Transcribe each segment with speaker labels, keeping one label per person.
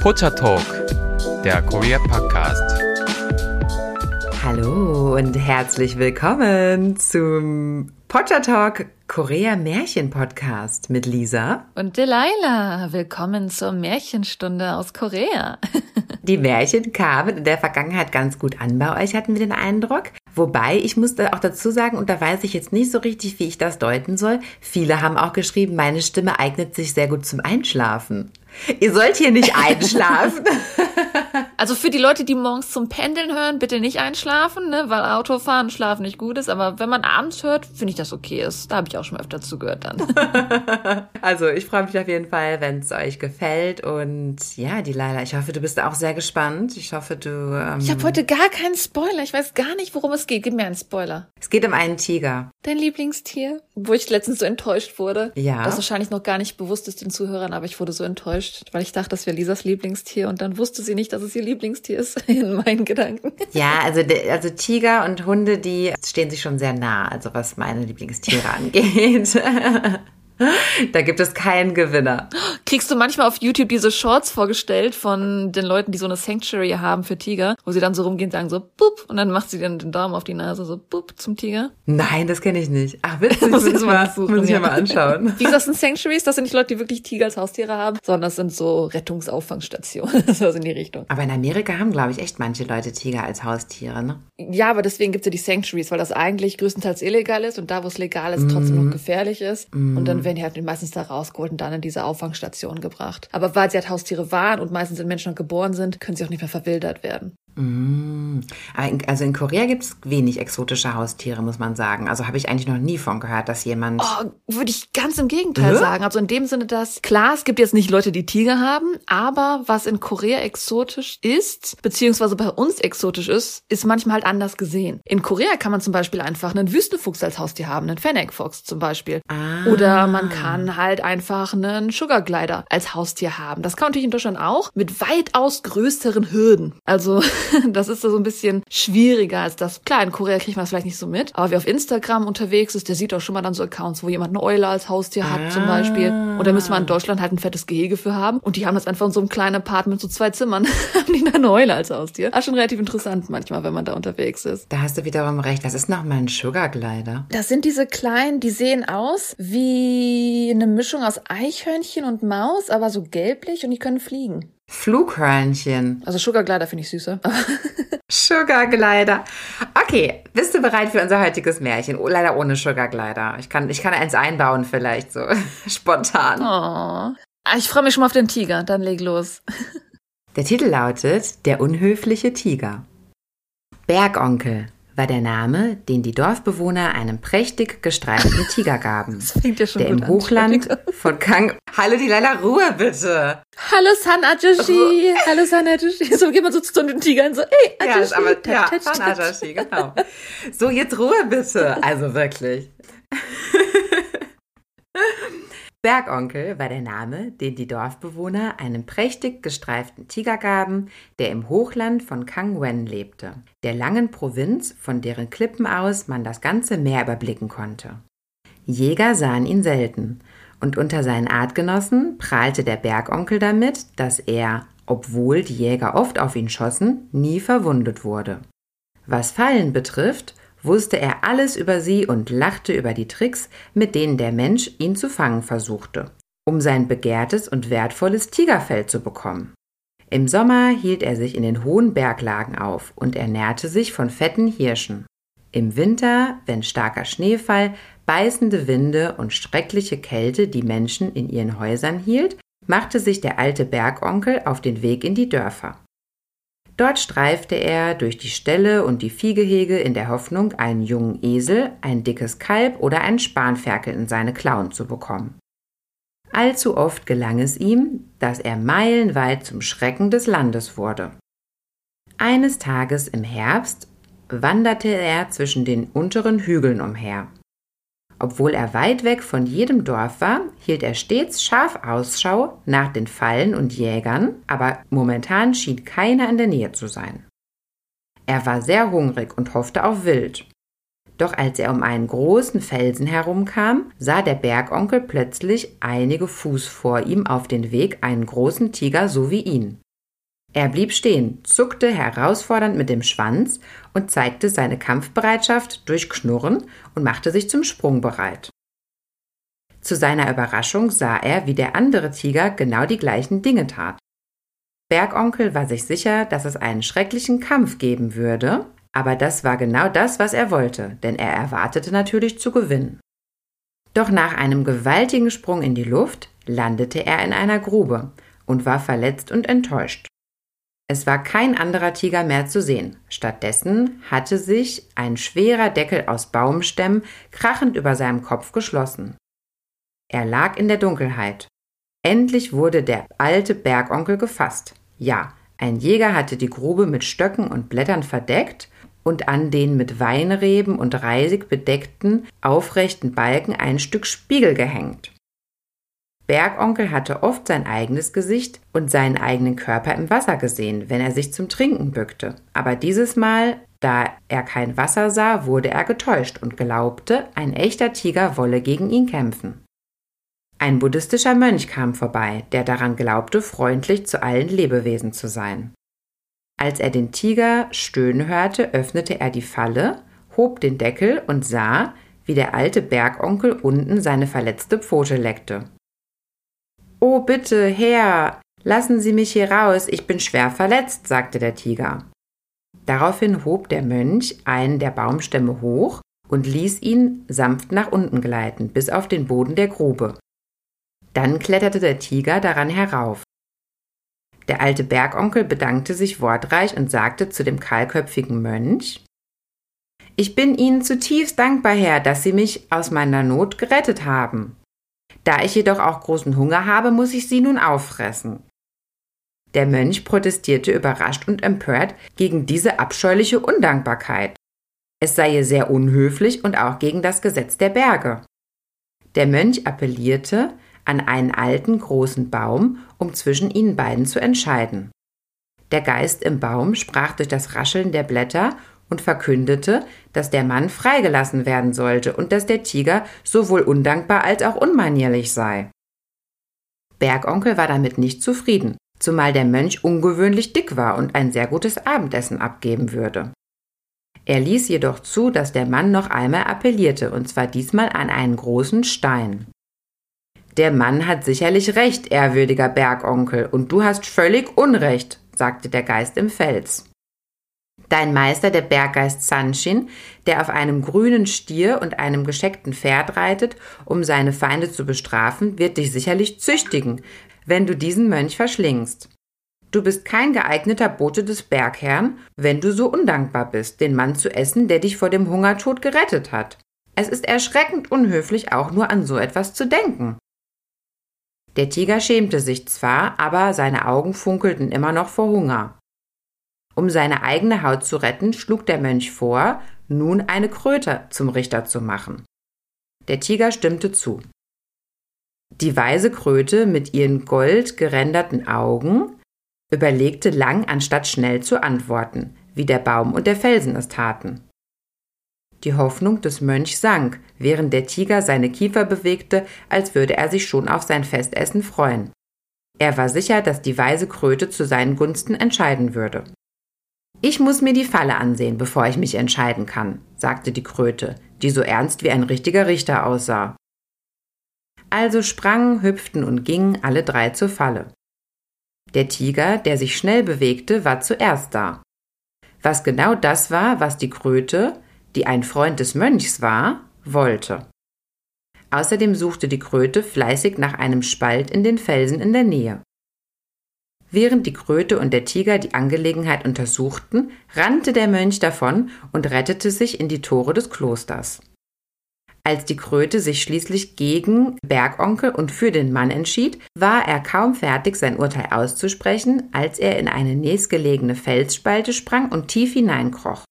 Speaker 1: Pocha Talk, der Korea Podcast.
Speaker 2: Hallo und herzlich willkommen zum Pocha Talk Korea Märchen Podcast mit Lisa
Speaker 3: und Delilah. Willkommen zur Märchenstunde aus Korea.
Speaker 2: Die Märchen kamen in der Vergangenheit ganz gut an bei euch, hatten wir den Eindruck. Wobei, ich muss da auch dazu sagen, und da weiß ich jetzt nicht so richtig, wie ich das deuten soll, viele haben auch geschrieben, meine Stimme eignet sich sehr gut zum Einschlafen. Ihr sollt hier nicht einschlafen.
Speaker 3: Also für die Leute, die morgens zum Pendeln hören, bitte nicht einschlafen, ne? weil Autofahren, Schlafen nicht gut ist. Aber wenn man abends hört, finde ich das okay ist. Da habe ich auch schon öfter zugehört dann.
Speaker 2: also ich freue mich auf jeden Fall, wenn es euch gefällt. Und ja, die Leila, ich hoffe, du bist auch sehr gespannt. Ich hoffe, du... Ähm
Speaker 3: ich habe heute gar keinen Spoiler. Ich weiß gar nicht, worum es geht. Gib mir einen Spoiler.
Speaker 2: Es geht um einen Tiger.
Speaker 3: Dein Lieblingstier? Wo ich letztens so enttäuscht wurde.
Speaker 2: Ja.
Speaker 3: Was wahrscheinlich noch gar nicht bewusst ist den Zuhörern, aber ich wurde so enttäuscht, weil ich dachte, das wäre Lisas Lieblingstier und dann wusste sie nicht, dass es ihr Lieblingstier ist in meinen Gedanken.
Speaker 2: Ja, also, also Tiger und Hunde, die stehen sich schon sehr nah, also was meine Lieblingstiere angeht. Da gibt es keinen Gewinner.
Speaker 3: Kriegst du manchmal auf YouTube diese Shorts vorgestellt von den Leuten, die so eine Sanctuary haben für Tiger, wo sie dann so rumgehen und sagen so bup und dann macht sie dann den Daumen auf die Nase so bup zum Tiger?
Speaker 2: Nein, das kenne ich nicht. Ach, witzig, muss, ich mal, suchen, muss ich ja. mal anschauen.
Speaker 3: Wie gesagt, das sind Sanctuaries, das sind nicht Leute, die wirklich Tiger als Haustiere haben, sondern das sind so Rettungsauffangsstationen, so in die Richtung.
Speaker 2: Aber in Amerika haben, glaube ich, echt manche Leute Tiger als Haustiere, ne?
Speaker 3: Ja, aber deswegen gibt es ja die Sanctuaries, weil das eigentlich größtenteils illegal ist und da, wo es legal ist, trotzdem mm. noch gefährlich ist. Mm. Und dann werden die halt meistens da rausgeholt und dann in diese Auffangstation gebracht. Aber weil sie halt Haustiere waren und meistens in Menschen geboren sind, können sie auch nicht mehr verwildert werden.
Speaker 2: Mm. Also in Korea gibt es wenig exotische Haustiere, muss man sagen. Also habe ich eigentlich noch nie von gehört, dass jemand.
Speaker 3: Oh, würde ich ganz im Gegenteil äh? sagen. Also in dem Sinne, dass klar, es gibt jetzt nicht Leute, die Tiger haben, aber was in Korea exotisch ist, beziehungsweise bei uns exotisch ist, ist manchmal halt anders gesehen. In Korea kann man zum Beispiel einfach einen Wüstenfuchs als Haustier haben, einen Fennec Fox zum Beispiel.
Speaker 2: Ah.
Speaker 3: Oder man kann halt einfach einen Sugar Glider als Haustier haben. Das kann man natürlich in Deutschland auch mit weitaus größeren Hürden. Also das ist so ein bisschen schwieriger als das. Klar, in Korea kriegt man das vielleicht nicht so mit, aber wer auf Instagram unterwegs ist, der sieht auch schon mal dann so Accounts, wo jemand eine Eule als Haustier hat ah. zum Beispiel. Und da müsste man in Deutschland halt ein fettes Gehege für haben. Und die haben das einfach in so einem kleinen Apartment, so zwei Zimmern, haben die eine Eule als Haustier. Das ist schon relativ interessant manchmal, wenn man da unterwegs ist.
Speaker 2: Da hast du wiederum recht. Das ist nochmal ein Sugar Glider.
Speaker 3: Das sind diese kleinen, die sehen aus wie eine Mischung aus Eichhörnchen und Maus, aber so gelblich und die können fliegen.
Speaker 2: Flughörnchen.
Speaker 3: Also Sugar Glider finde ich süßer.
Speaker 2: Sugar Glider. Okay, bist du bereit für unser heutiges Märchen? Oh, leider ohne Sugar Glider. Ich kann, ich kann eins einbauen vielleicht so spontan.
Speaker 3: Oh. Ich freue mich schon mal auf den Tiger. Dann leg los.
Speaker 2: Der Titel lautet Der unhöfliche Tiger. Bergonkel war der Name, den die Dorfbewohner einem prächtig gestreiften Tiger gaben.
Speaker 3: Ja schon
Speaker 2: der im
Speaker 3: an.
Speaker 2: Hochland von Kang. Hallo, die Lala, Ruhe bitte.
Speaker 3: Hallo, San Ajashi. Hallo, San Ajashi. So geht man so zu den Tigern so, ey,
Speaker 2: Ajashi. Ja, aber, ja, San Ajashi, genau. So, jetzt Ruhe bitte. Also wirklich. Bergonkel war der Name, den die Dorfbewohner einem prächtig gestreiften Tiger gaben, der im Hochland von Kangwen lebte, der langen Provinz, von deren Klippen aus man das ganze Meer überblicken konnte. Jäger sahen ihn selten, und unter seinen Artgenossen prahlte der Bergonkel damit, dass er, obwohl die Jäger oft auf ihn schossen, nie verwundet wurde. Was Fallen betrifft, wusste er alles über sie und lachte über die Tricks, mit denen der Mensch ihn zu fangen versuchte, um sein begehrtes und wertvolles Tigerfell zu bekommen. Im Sommer hielt er sich in den hohen Berglagen auf und ernährte sich von fetten Hirschen. Im Winter, wenn starker Schneefall, beißende Winde und schreckliche Kälte die Menschen in ihren Häusern hielt, machte sich der alte Bergonkel auf den Weg in die Dörfer. Dort streifte er durch die Ställe und die Viehgehege in der Hoffnung, einen jungen Esel, ein dickes Kalb oder einen Spanferkel in seine Klauen zu bekommen. Allzu oft gelang es ihm, dass er meilenweit zum Schrecken des Landes wurde. Eines Tages im Herbst wanderte er zwischen den unteren Hügeln umher. Obwohl er weit weg von jedem Dorf war, hielt er stets scharf Ausschau nach den Fallen und Jägern, aber momentan schien keiner in der Nähe zu sein. Er war sehr hungrig und hoffte auf Wild. Doch als er um einen großen Felsen herumkam, sah der Bergonkel plötzlich einige Fuß vor ihm auf den Weg einen großen Tiger so wie ihn. Er blieb stehen, zuckte herausfordernd mit dem Schwanz und zeigte seine Kampfbereitschaft durch Knurren und machte sich zum Sprung bereit. Zu seiner Überraschung sah er, wie der andere Tiger genau die gleichen Dinge tat. Bergonkel war sich sicher, dass es einen schrecklichen Kampf geben würde, aber das war genau das, was er wollte, denn er erwartete natürlich zu gewinnen. Doch nach einem gewaltigen Sprung in die Luft landete er in einer Grube und war verletzt und enttäuscht. Es war kein anderer Tiger mehr zu sehen. Stattdessen hatte sich ein schwerer Deckel aus Baumstämmen krachend über seinem Kopf geschlossen. Er lag in der Dunkelheit. Endlich wurde der alte Bergonkel gefasst. Ja, ein Jäger hatte die Grube mit Stöcken und Blättern verdeckt und an den mit Weinreben und Reisig bedeckten, aufrechten Balken ein Stück Spiegel gehängt. Bergonkel hatte oft sein eigenes Gesicht und seinen eigenen Körper im Wasser gesehen, wenn er sich zum Trinken bückte. Aber dieses Mal, da er kein Wasser sah, wurde er getäuscht und glaubte, ein echter Tiger wolle gegen ihn kämpfen. Ein buddhistischer Mönch kam vorbei, der daran glaubte, freundlich zu allen Lebewesen zu sein. Als er den Tiger stöhnen hörte, öffnete er die Falle, hob den Deckel und sah, wie der alte Bergonkel unten seine verletzte Pfote leckte. Oh, bitte, Herr, lassen Sie mich hier raus, ich bin schwer verletzt, sagte der Tiger. Daraufhin hob der Mönch einen der Baumstämme hoch und ließ ihn sanft nach unten gleiten, bis auf den Boden der Grube. Dann kletterte der Tiger daran herauf. Der alte Bergonkel bedankte sich wortreich und sagte zu dem kahlköpfigen Mönch Ich bin Ihnen zutiefst dankbar, Herr, dass Sie mich aus meiner Not gerettet haben. Da ich jedoch auch großen Hunger habe, muss ich sie nun auffressen. Der Mönch protestierte überrascht und empört gegen diese abscheuliche Undankbarkeit. Es sei ihr sehr unhöflich und auch gegen das Gesetz der Berge. Der Mönch appellierte an einen alten großen Baum, um zwischen ihnen beiden zu entscheiden. Der Geist im Baum sprach durch das Rascheln der Blätter und verkündete, dass der Mann freigelassen werden sollte und dass der Tiger sowohl undankbar als auch unmanierlich sei. Bergonkel war damit nicht zufrieden, zumal der Mönch ungewöhnlich dick war und ein sehr gutes Abendessen abgeben würde. Er ließ jedoch zu, dass der Mann noch einmal appellierte, und zwar diesmal an einen großen Stein. Der Mann hat sicherlich recht, ehrwürdiger Bergonkel, und du hast völlig Unrecht, sagte der Geist im Fels. Dein Meister, der Berggeist Sanshin, der auf einem grünen Stier und einem gescheckten Pferd reitet, um seine Feinde zu bestrafen, wird dich sicherlich züchtigen, wenn du diesen Mönch verschlingst. Du bist kein geeigneter Bote des Bergherrn, wenn du so undankbar bist, den Mann zu essen, der dich vor dem Hungertod gerettet hat. Es ist erschreckend unhöflich, auch nur an so etwas zu denken. Der Tiger schämte sich zwar, aber seine Augen funkelten immer noch vor Hunger. Um seine eigene Haut zu retten, schlug der Mönch vor, nun eine Kröte zum Richter zu machen. Der Tiger stimmte zu. Die weise Kröte mit ihren gold geränderten Augen überlegte lang, anstatt schnell zu antworten, wie der Baum und der Felsen es taten. Die Hoffnung des Mönchs sank, während der Tiger seine Kiefer bewegte, als würde er sich schon auf sein Festessen freuen. Er war sicher, dass die weise Kröte zu seinen Gunsten entscheiden würde. Ich muss mir die Falle ansehen, bevor ich mich entscheiden kann, sagte die Kröte, die so ernst wie ein richtiger Richter aussah. Also sprangen, hüpften und gingen alle drei zur Falle. Der Tiger, der sich schnell bewegte, war zuerst da. Was genau das war, was die Kröte, die ein Freund des Mönchs war, wollte. Außerdem suchte die Kröte fleißig nach einem Spalt in den Felsen in der Nähe. Während die Kröte und der Tiger die Angelegenheit untersuchten, rannte der Mönch davon und rettete sich in die Tore des Klosters. Als die Kröte sich schließlich gegen Bergonkel und für den Mann entschied, war er kaum fertig, sein Urteil auszusprechen, als er in eine nächstgelegene Felsspalte sprang und tief hineinkroch.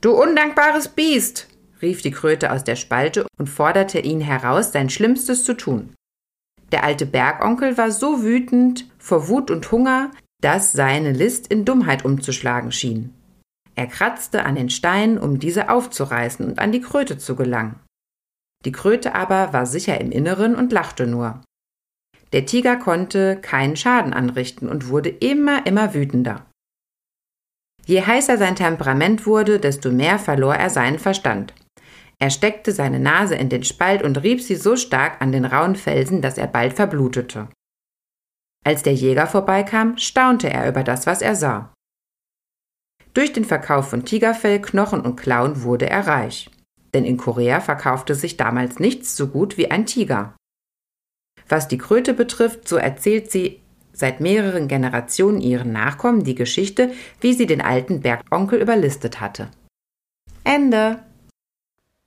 Speaker 2: Du undankbares Biest! rief die Kröte aus der Spalte und forderte ihn heraus, sein Schlimmstes zu tun. Der alte Bergonkel war so wütend vor Wut und Hunger, dass seine List in Dummheit umzuschlagen schien. Er kratzte an den Steinen, um diese aufzureißen und an die Kröte zu gelangen. Die Kröte aber war sicher im Inneren und lachte nur. Der Tiger konnte keinen Schaden anrichten und wurde immer, immer wütender. Je heißer sein Temperament wurde, desto mehr verlor er seinen Verstand. Er steckte seine Nase in den Spalt und rieb sie so stark an den rauen Felsen, dass er bald verblutete. Als der Jäger vorbeikam, staunte er über das, was er sah. Durch den Verkauf von Tigerfell, Knochen und Klauen wurde er reich. Denn in Korea verkaufte sich damals nichts so gut wie ein Tiger. Was die Kröte betrifft, so erzählt sie seit mehreren Generationen ihren Nachkommen die Geschichte, wie sie den alten Bergonkel überlistet hatte. Ende.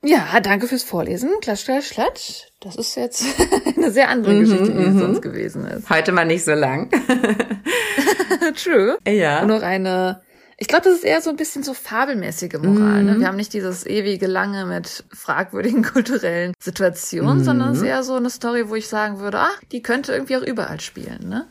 Speaker 3: Ja, danke fürs Vorlesen. Klatsch, klatsch, klatsch. Das ist jetzt eine sehr andere Geschichte, wie es sonst gewesen ist.
Speaker 2: Heute mal nicht so lang.
Speaker 3: True.
Speaker 2: Ja.
Speaker 3: Und noch eine, ich glaube, das ist eher so ein bisschen so fabelmäßige Moral. Ne?
Speaker 2: Mhm.
Speaker 3: Wir haben nicht dieses ewige Lange mit fragwürdigen kulturellen Situationen, sondern es ist eher so eine Story, wo ich sagen würde, ah, die könnte irgendwie auch überall spielen, ne?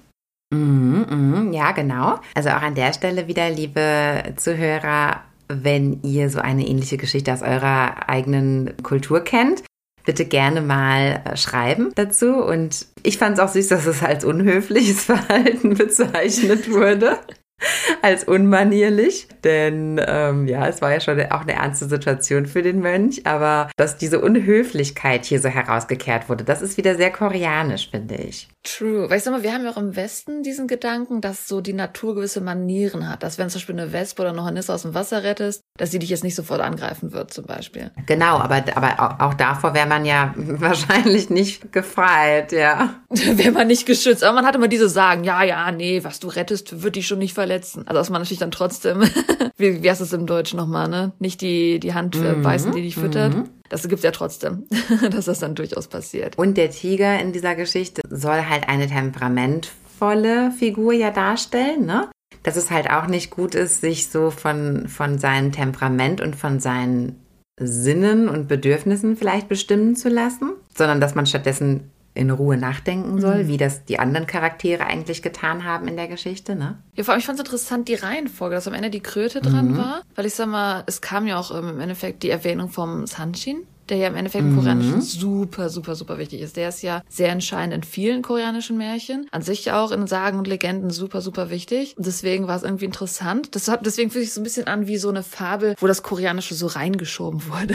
Speaker 2: Mhm, mhm, ja, genau. Also auch an der Stelle wieder, liebe Zuhörer, wenn ihr so eine ähnliche Geschichte aus eurer eigenen Kultur kennt, bitte gerne mal äh, schreiben dazu. Und ich fand es auch süß, dass es als unhöfliches Verhalten bezeichnet wurde. Als unmanierlich, denn ähm, ja, es war ja schon auch eine ernste Situation für den Mönch, aber dass diese Unhöflichkeit hier so herausgekehrt wurde, das ist wieder sehr koreanisch, finde ich.
Speaker 3: True. Weißt du mal, wir haben ja auch im Westen diesen Gedanken, dass so die Natur gewisse Manieren hat. Dass wenn zum Beispiel eine Wespe oder noch eine Nisse aus dem Wasser rettest, dass sie dich jetzt nicht sofort angreifen wird, zum Beispiel.
Speaker 2: Genau, aber, aber auch- davor wäre man ja wahrscheinlich nicht gefeit, ja.
Speaker 3: Wäre man nicht geschützt. Aber man hat immer diese Sagen, ja, ja, nee, was du rettest, wird dich schon nicht verletzen. Also dass man natürlich dann trotzdem, wie, wie heißt es im Deutschen nochmal, ne? Nicht die, die Hand äh, beißen, die dich füttert. Das gibt's ja trotzdem, dass das dann durchaus passiert.
Speaker 2: Und der Tiger in dieser Geschichte soll halt eine temperamentvolle Figur ja darstellen, ne? Dass es halt auch nicht gut ist, sich so von, von seinem Temperament und von seinen Sinnen und Bedürfnissen vielleicht bestimmen zu lassen, sondern dass man stattdessen in Ruhe nachdenken soll, wie das die anderen Charaktere eigentlich getan haben in der Geschichte, ne?
Speaker 3: Ja, vor allem, ich fand es interessant, die Reihenfolge, dass am Ende die Kröte dran war. Weil ich sag mal, es kam ja auch ähm, im Endeffekt die Erwähnung vom Sanshin, der ja im Endeffekt im Koreanischen super, super, super wichtig ist. Der ist ja sehr entscheidend in vielen koreanischen Märchen. An sich ja auch in Sagen und Legenden super, super wichtig. Und deswegen war es irgendwie interessant. Das hat, deswegen fühlt sich so ein bisschen an wie so eine Fabel, wo das Koreanische so reingeschoben wurde.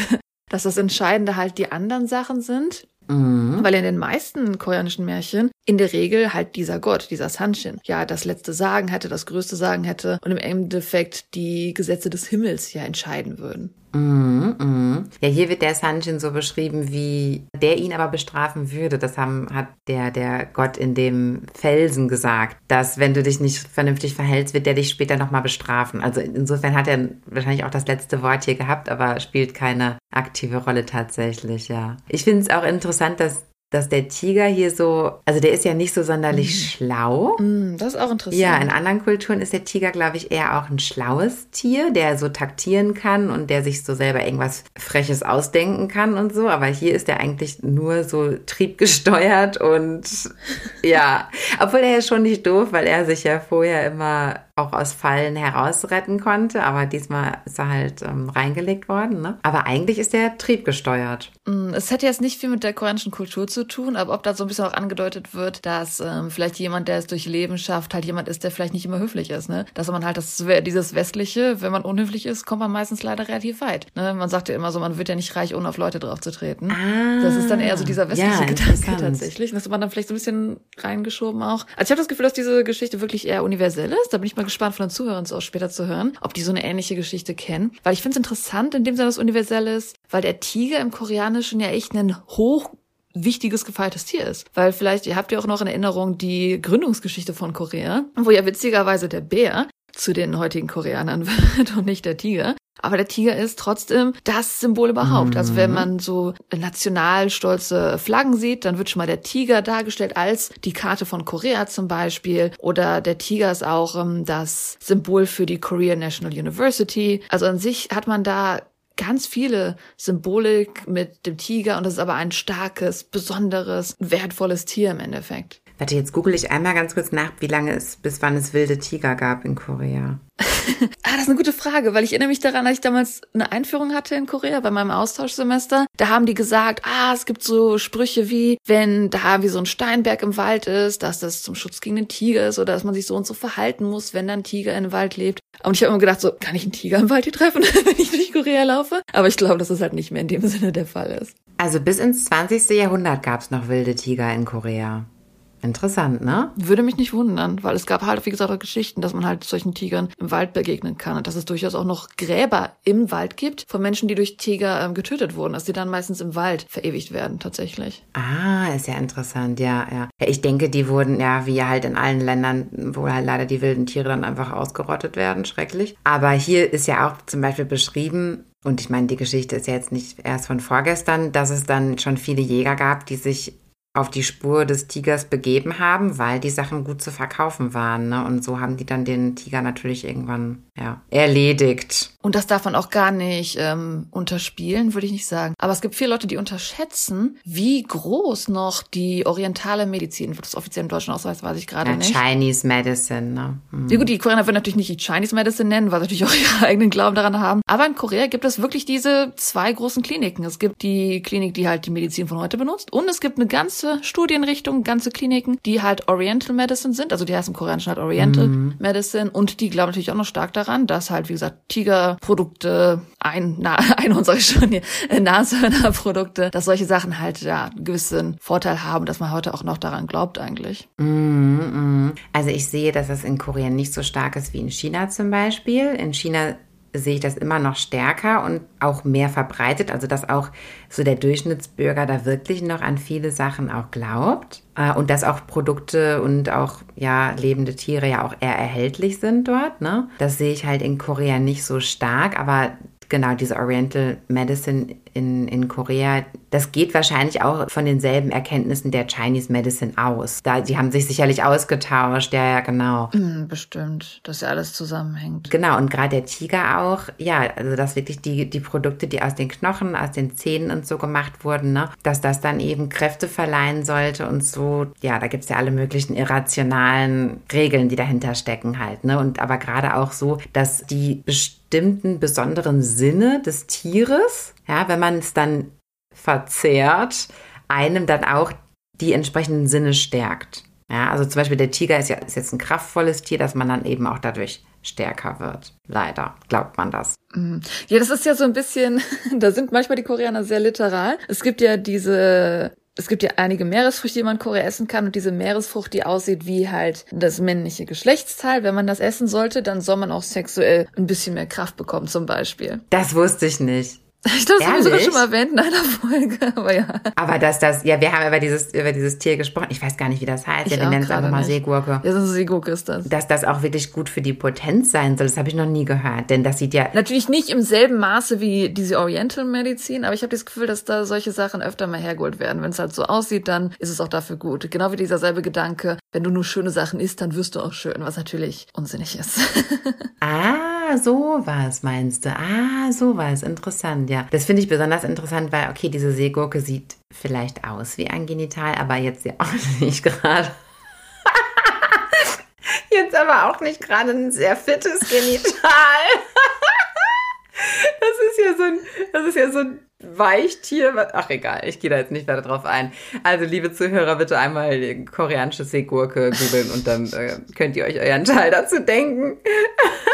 Speaker 3: Dass das Entscheidende halt die anderen Sachen sind. Weil in den meisten koreanischen Märchen in der Regel halt dieser Gott, dieser Sanshin, ja das letzte Sagen hätte, das größte Sagen hätte und im Endeffekt die Gesetze des Himmels ja entscheiden würden.
Speaker 2: Mhm, mhm. Ja, hier wird der Sanjin so beschrieben, wie der ihn aber bestrafen würde. Das haben, hat der, der Gott in dem Felsen gesagt, dass wenn du dich nicht vernünftig verhältst, wird der dich später nochmal bestrafen. Also insofern hat er wahrscheinlich auch das letzte Wort hier gehabt, aber spielt keine aktive Rolle tatsächlich, ja. Ich finde es auch interessant, dass dass der Tiger hier so, also der ist ja nicht so sonderlich schlau.
Speaker 3: Hm, das ist auch interessant.
Speaker 2: Ja, in anderen Kulturen ist der Tiger, glaube ich, eher auch ein schlaues Tier, der so taktieren kann und der sich so selber irgendwas Freches ausdenken kann und so. Aber hier ist er eigentlich nur so triebgesteuert und ja, obwohl er ist schon nicht doof, weil er sich ja vorher immer auch aus Fallen herausretten konnte. Aber diesmal ist er halt ähm, reingelegt worden. Ne? Aber eigentlich ist er triebgesteuert.
Speaker 3: Mm, Es hätte jetzt nicht viel mit der koreanischen Kultur zu tun, aber ob da so ein bisschen auch angedeutet wird, dass ähm, vielleicht jemand, der es durch Leben schafft, halt jemand ist, der vielleicht nicht immer höflich ist, ne? Dass man halt das dieses westliche, wenn man unhöflich ist, kommt man meistens leider relativ weit. Ne? Man sagt ja immer so, man wird ja nicht reich, ohne auf Leute drauf zu treten.
Speaker 2: Ah,
Speaker 3: Das ist dann eher so dieser westliche
Speaker 2: ja,
Speaker 3: Gedanke tatsächlich. Das hat man dann vielleicht so ein bisschen reingeschoben auch. Also ich habe das Gefühl, dass diese Geschichte wirklich eher universell ist. Da bin ich mal gespannt von den Zuhörern auch später zu hören, ob die so eine ähnliche Geschichte kennen. Weil ich finde es interessant, in dem Sinne, dass universell ist, weil der Tiger im Koreanischen ja echt ein hoch wichtiges gefeiertes Tier ist. Weil vielleicht, ihr habt ja auch noch in Erinnerung die Gründungsgeschichte von Korea, wo ja witzigerweise der Bär zu den heutigen Koreanern wird und nicht der Tiger. Aber der Tiger ist trotzdem das Symbol überhaupt. Also wenn man so national stolze Flaggen sieht, dann wird schon mal der Tiger dargestellt als die Karte von Korea zum Beispiel. Oder der Tiger ist auch ähm, das Symbol für die Korean National University. Also an sich hat man da ganz viele Symbolik mit dem Tiger und das ist aber ein starkes, besonderes, wertvolles Tier im Endeffekt.
Speaker 2: Warte, jetzt google ich einmal ganz kurz nach, wie lange es, bis wann es wilde Tiger gab in Korea.
Speaker 3: ah, das ist eine gute Frage, weil ich erinnere mich daran, als ich damals eine Einführung hatte in Korea bei meinem Austauschsemester. Da haben die gesagt, ah, es gibt so Sprüche wie, wenn da wie so ein Steinberg im Wald ist, dass das zum Schutz gegen den Tiger ist oder dass man sich so und so verhalten muss, wenn dann ein Tiger im Wald lebt. Und ich habe immer gedacht, so, kann ich einen Tiger im Wald hier treffen, wenn ich durch Korea laufe? Aber ich glaube, dass das halt nicht mehr in dem Sinne der Fall ist.
Speaker 2: Also bis ins 20. Jahrhundert gab es noch wilde Tiger in Korea. Interessant, ne?
Speaker 3: Würde mich nicht wundern, weil es gab halt, wie gesagt, auch Geschichten, dass man halt solchen Tigern im Wald begegnen kann und dass es durchaus auch noch Gräber im Wald gibt von Menschen, die durch Tiger ähm, getötet wurden, dass die dann meistens im Wald verewigt werden, tatsächlich.
Speaker 2: Ah, ist ja interessant, ja, ja. ja ich denke, die wurden ja, wie halt in allen Ländern, wo halt leider die wilden Tiere dann einfach ausgerottet werden, schrecklich. Aber hier ist ja auch zum Beispiel beschrieben, und ich meine, die Geschichte ist ja jetzt nicht erst von vorgestern, dass es dann schon viele Jäger gab, die sich auf die Spur des Tigers begeben haben, weil die Sachen gut zu verkaufen waren. Ne? Und so haben die dann den Tiger natürlich irgendwann ja, erledigt.
Speaker 3: Und das darf man auch gar nicht ähm, unterspielen, würde ich nicht sagen. Aber es gibt viele Leute, die unterschätzen, wie groß noch die orientale Medizin, wird das offiziell im deutschen Ausweis, weiß ich gerade ja, nicht.
Speaker 2: Chinese Medicine, ne?
Speaker 3: Mhm. Ja gut, die Koreaner würden natürlich nicht die Chinese Medicine nennen, weil sie natürlich auch ihren eigenen Glauben daran haben. Aber in Korea gibt es wirklich diese zwei großen Kliniken. Es gibt die Klinik, die halt die Medizin von heute benutzt und es gibt eine ganze ganze Studienrichtungen, ganze Kliniken, die halt Oriental Medicine sind. Also die heißen im Koreanischen halt Oriental mhm. Medicine. Und die glauben natürlich auch noch stark daran, dass halt, wie gesagt, Tigerprodukte, ein, na, ein unserer schon hier, äh, Nashörnerprodukte, dass solche Sachen halt ja einen gewissen Vorteil haben, dass man heute auch noch daran glaubt eigentlich.
Speaker 2: Mhm, mhm. Also ich sehe, dass das in Korea nicht so stark ist wie in China zum Beispiel. In China sehe ich das immer noch stärker und auch mehr verbreitet. Also dass auch so der Durchschnittsbürger da wirklich noch an viele Sachen auch glaubt. Äh, und dass auch Produkte und auch ja lebende Tiere ja auch eher erhältlich sind dort. Ne? Das sehe ich halt in Korea nicht so stark, aber genau diese Oriental Medicine in, in Korea, das geht wahrscheinlich auch von denselben Erkenntnissen der Chinese Medicine aus. Da, die haben sich sicherlich ausgetauscht, ja, ja, genau.
Speaker 3: Mm, bestimmt, dass ja alles zusammenhängt.
Speaker 2: Genau, und gerade der Tiger auch, ja, also dass wirklich die, die Produkte, die aus den Knochen, aus den Zähnen und so gemacht wurden, ne, dass das dann eben Kräfte verleihen sollte und so, ja, da gibt es ja alle möglichen irrationalen Regeln, die dahinter stecken halt, ne? Und aber gerade auch so, dass die bestimmten besonderen Sinne des Tieres ja, wenn man es dann verzehrt, einem dann auch die entsprechenden Sinne stärkt. Ja, also zum Beispiel der Tiger ist ja ist jetzt ein kraftvolles Tier, dass man dann eben auch dadurch stärker wird. Leider glaubt man das.
Speaker 3: Mhm. Ja, das ist ja so ein bisschen, da sind manchmal die Koreaner sehr literal. Es gibt ja diese es gibt ja einige Meeresfrüchte, die man in Korea essen kann und diese Meeresfrucht, die aussieht wie halt das männliche Geschlechtsteil. Wenn man das essen sollte, dann soll man auch sexuell ein bisschen mehr Kraft bekommen zum Beispiel.
Speaker 2: Das wusste ich nicht.
Speaker 3: Ich glaube, das haben wir sogar schon mal erwähnt in einer Folge, aber ja.
Speaker 2: Aber dass das, ja, wir haben über dieses, über dieses Tier gesprochen. Ich weiß gar nicht, wie das heißt. ja, wir nennen es einfach mal nicht. Seegurke.
Speaker 3: Ja, so eine Seegurke ist das.
Speaker 2: Dass das auch wirklich gut für die Potenz sein soll, das habe ich noch nie gehört. Denn das sieht ja.
Speaker 3: Natürlich nicht im selben Maße wie diese Oriental Medizin, aber ich habe das Gefühl, dass da solche Sachen öfter mal hergeholt werden. Wenn es halt so aussieht, dann ist es auch dafür gut. Genau wie dieser selbe Gedanke, wenn du nur schöne Sachen isst, dann wirst du auch schön, was natürlich unsinnig ist.
Speaker 2: ah, sowas meinst du. Ah, sowas. Interessant, ja. Das finde ich besonders interessant, weil, okay, diese Seegurke sieht vielleicht aus wie ein Genital, aber jetzt ja auch nicht gerade. jetzt aber auch nicht gerade ein sehr fittes Genital. das ist ja so ein, das ist ja so ein Weichtier. Ach egal, ich gehe da jetzt nicht weiter drauf ein. Also liebe Zuhörer, bitte einmal koreanische Seegurke googeln und dann äh, könnt ihr euch euren Teil dazu denken.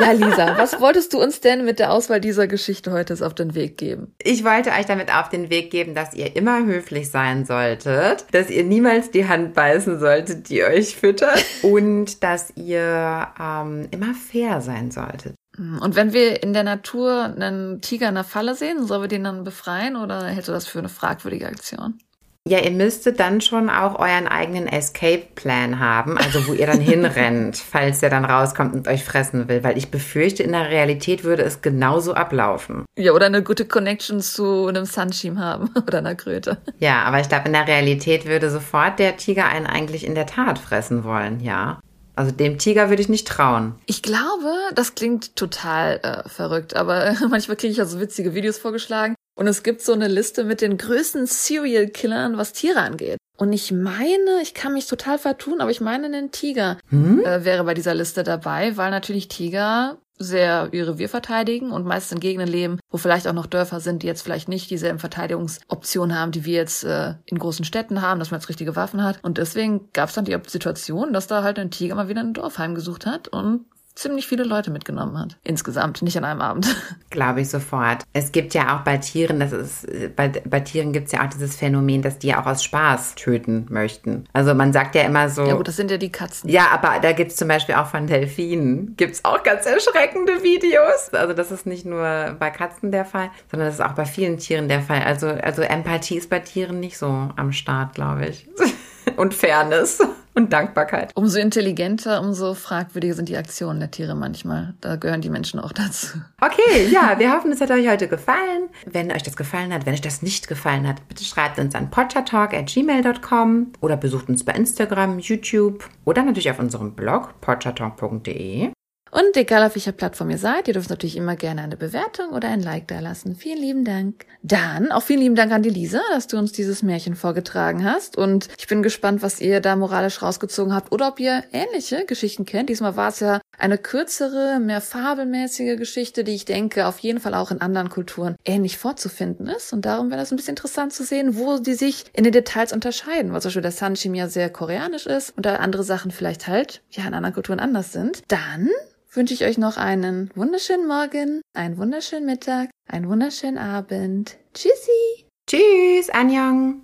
Speaker 3: Ja, Lisa, was wolltest du uns denn mit der Auswahl dieser Geschichte heute auf den Weg geben?
Speaker 2: Ich wollte euch damit auf den Weg geben, dass ihr immer höflich sein solltet, dass ihr niemals die Hand beißen solltet, die euch füttert und dass ihr ähm, immer fair sein solltet.
Speaker 3: Hm, und wenn wir in der Natur einen Tiger in der Falle sehen, sollen wir den dann befreien oder hältst du das für eine fragwürdige Aktion?
Speaker 2: Ja, ihr müsstet dann schon auch euren eigenen Escape-Plan haben, also wo ihr dann hinrennt, falls der dann rauskommt und euch fressen will, weil ich befürchte, in der Realität würde es genauso ablaufen.
Speaker 3: Ja, oder eine gute Connection zu einem Sunshim haben oder einer Kröte.
Speaker 2: Ja, aber ich glaube, in der Realität würde sofort der Tiger einen eigentlich in der Tat fressen wollen, ja. Also dem Tiger würde ich nicht trauen.
Speaker 3: Ich glaube, das klingt total äh, verrückt, aber manchmal kriege ich also witzige Videos vorgeschlagen. Und es gibt so eine Liste mit den größten Serial Killern, was Tiere angeht. Und ich meine, ich kann mich total vertun, aber ich meine, ein Tiger
Speaker 2: Hm?
Speaker 3: äh, wäre bei dieser Liste dabei, weil natürlich Tiger sehr ihr Revier verteidigen und meist in Gegenden leben, wo vielleicht auch noch Dörfer sind, die jetzt vielleicht nicht dieselben Verteidigungsoptionen haben, die wir jetzt äh, in großen Städten haben, dass man jetzt richtige Waffen hat. Und deswegen gab es dann die Situation, dass da halt ein Tiger mal wieder ein Dorf heimgesucht hat und ziemlich viele Leute mitgenommen hat. Insgesamt, nicht an einem Abend.
Speaker 2: Glaube ich sofort. Es gibt ja auch bei Tieren, das ist, bei, bei Tieren gibt es ja auch dieses Phänomen, dass die ja auch aus Spaß töten möchten. Also man sagt ja immer so.
Speaker 3: Ja gut, das sind ja die Katzen.
Speaker 2: Ja, aber da gibt es zum Beispiel auch von Delfinen, gibt es auch ganz erschreckende Videos. Also das ist nicht nur bei Katzen der Fall, sondern das ist auch bei vielen Tieren der Fall. Also, also Empathie ist bei Tieren nicht so am Start, glaube ich. Und Fairness und Dankbarkeit.
Speaker 3: Umso intelligenter, umso fragwürdiger sind die Aktionen der Tiere manchmal. Da gehören die Menschen auch dazu.
Speaker 2: Okay, ja, wir hoffen, es hat euch heute gefallen. Wenn euch das gefallen hat, wenn euch das nicht gefallen hat, bitte schreibt uns an potchatalk.gmail.com oder besucht uns bei Instagram, YouTube oder natürlich auf unserem Blog potchatalk.de.
Speaker 3: Und egal auf welcher Plattform ihr seid, ihr dürft natürlich immer gerne eine Bewertung oder ein Like da lassen. Vielen lieben Dank. Dann auch vielen lieben Dank an die Lisa, dass du uns dieses Märchen vorgetragen hast. Und ich bin gespannt, was ihr da moralisch rausgezogen habt oder ob ihr ähnliche Geschichten kennt. Diesmal war es ja eine kürzere, mehr fabelmäßige Geschichte, die ich denke auf jeden Fall auch in anderen Kulturen ähnlich vorzufinden ist. Und darum wäre das ein bisschen interessant zu sehen, wo die sich in den Details unterscheiden. Weil zum Beispiel der Sanchim ja sehr koreanisch ist und da andere Sachen vielleicht halt ja in anderen Kulturen anders sind. Dann wünsche ich euch noch einen wunderschönen Morgen, einen wunderschönen Mittag, einen wunderschönen Abend. Tschüssi!
Speaker 2: Tschüss, Anjong!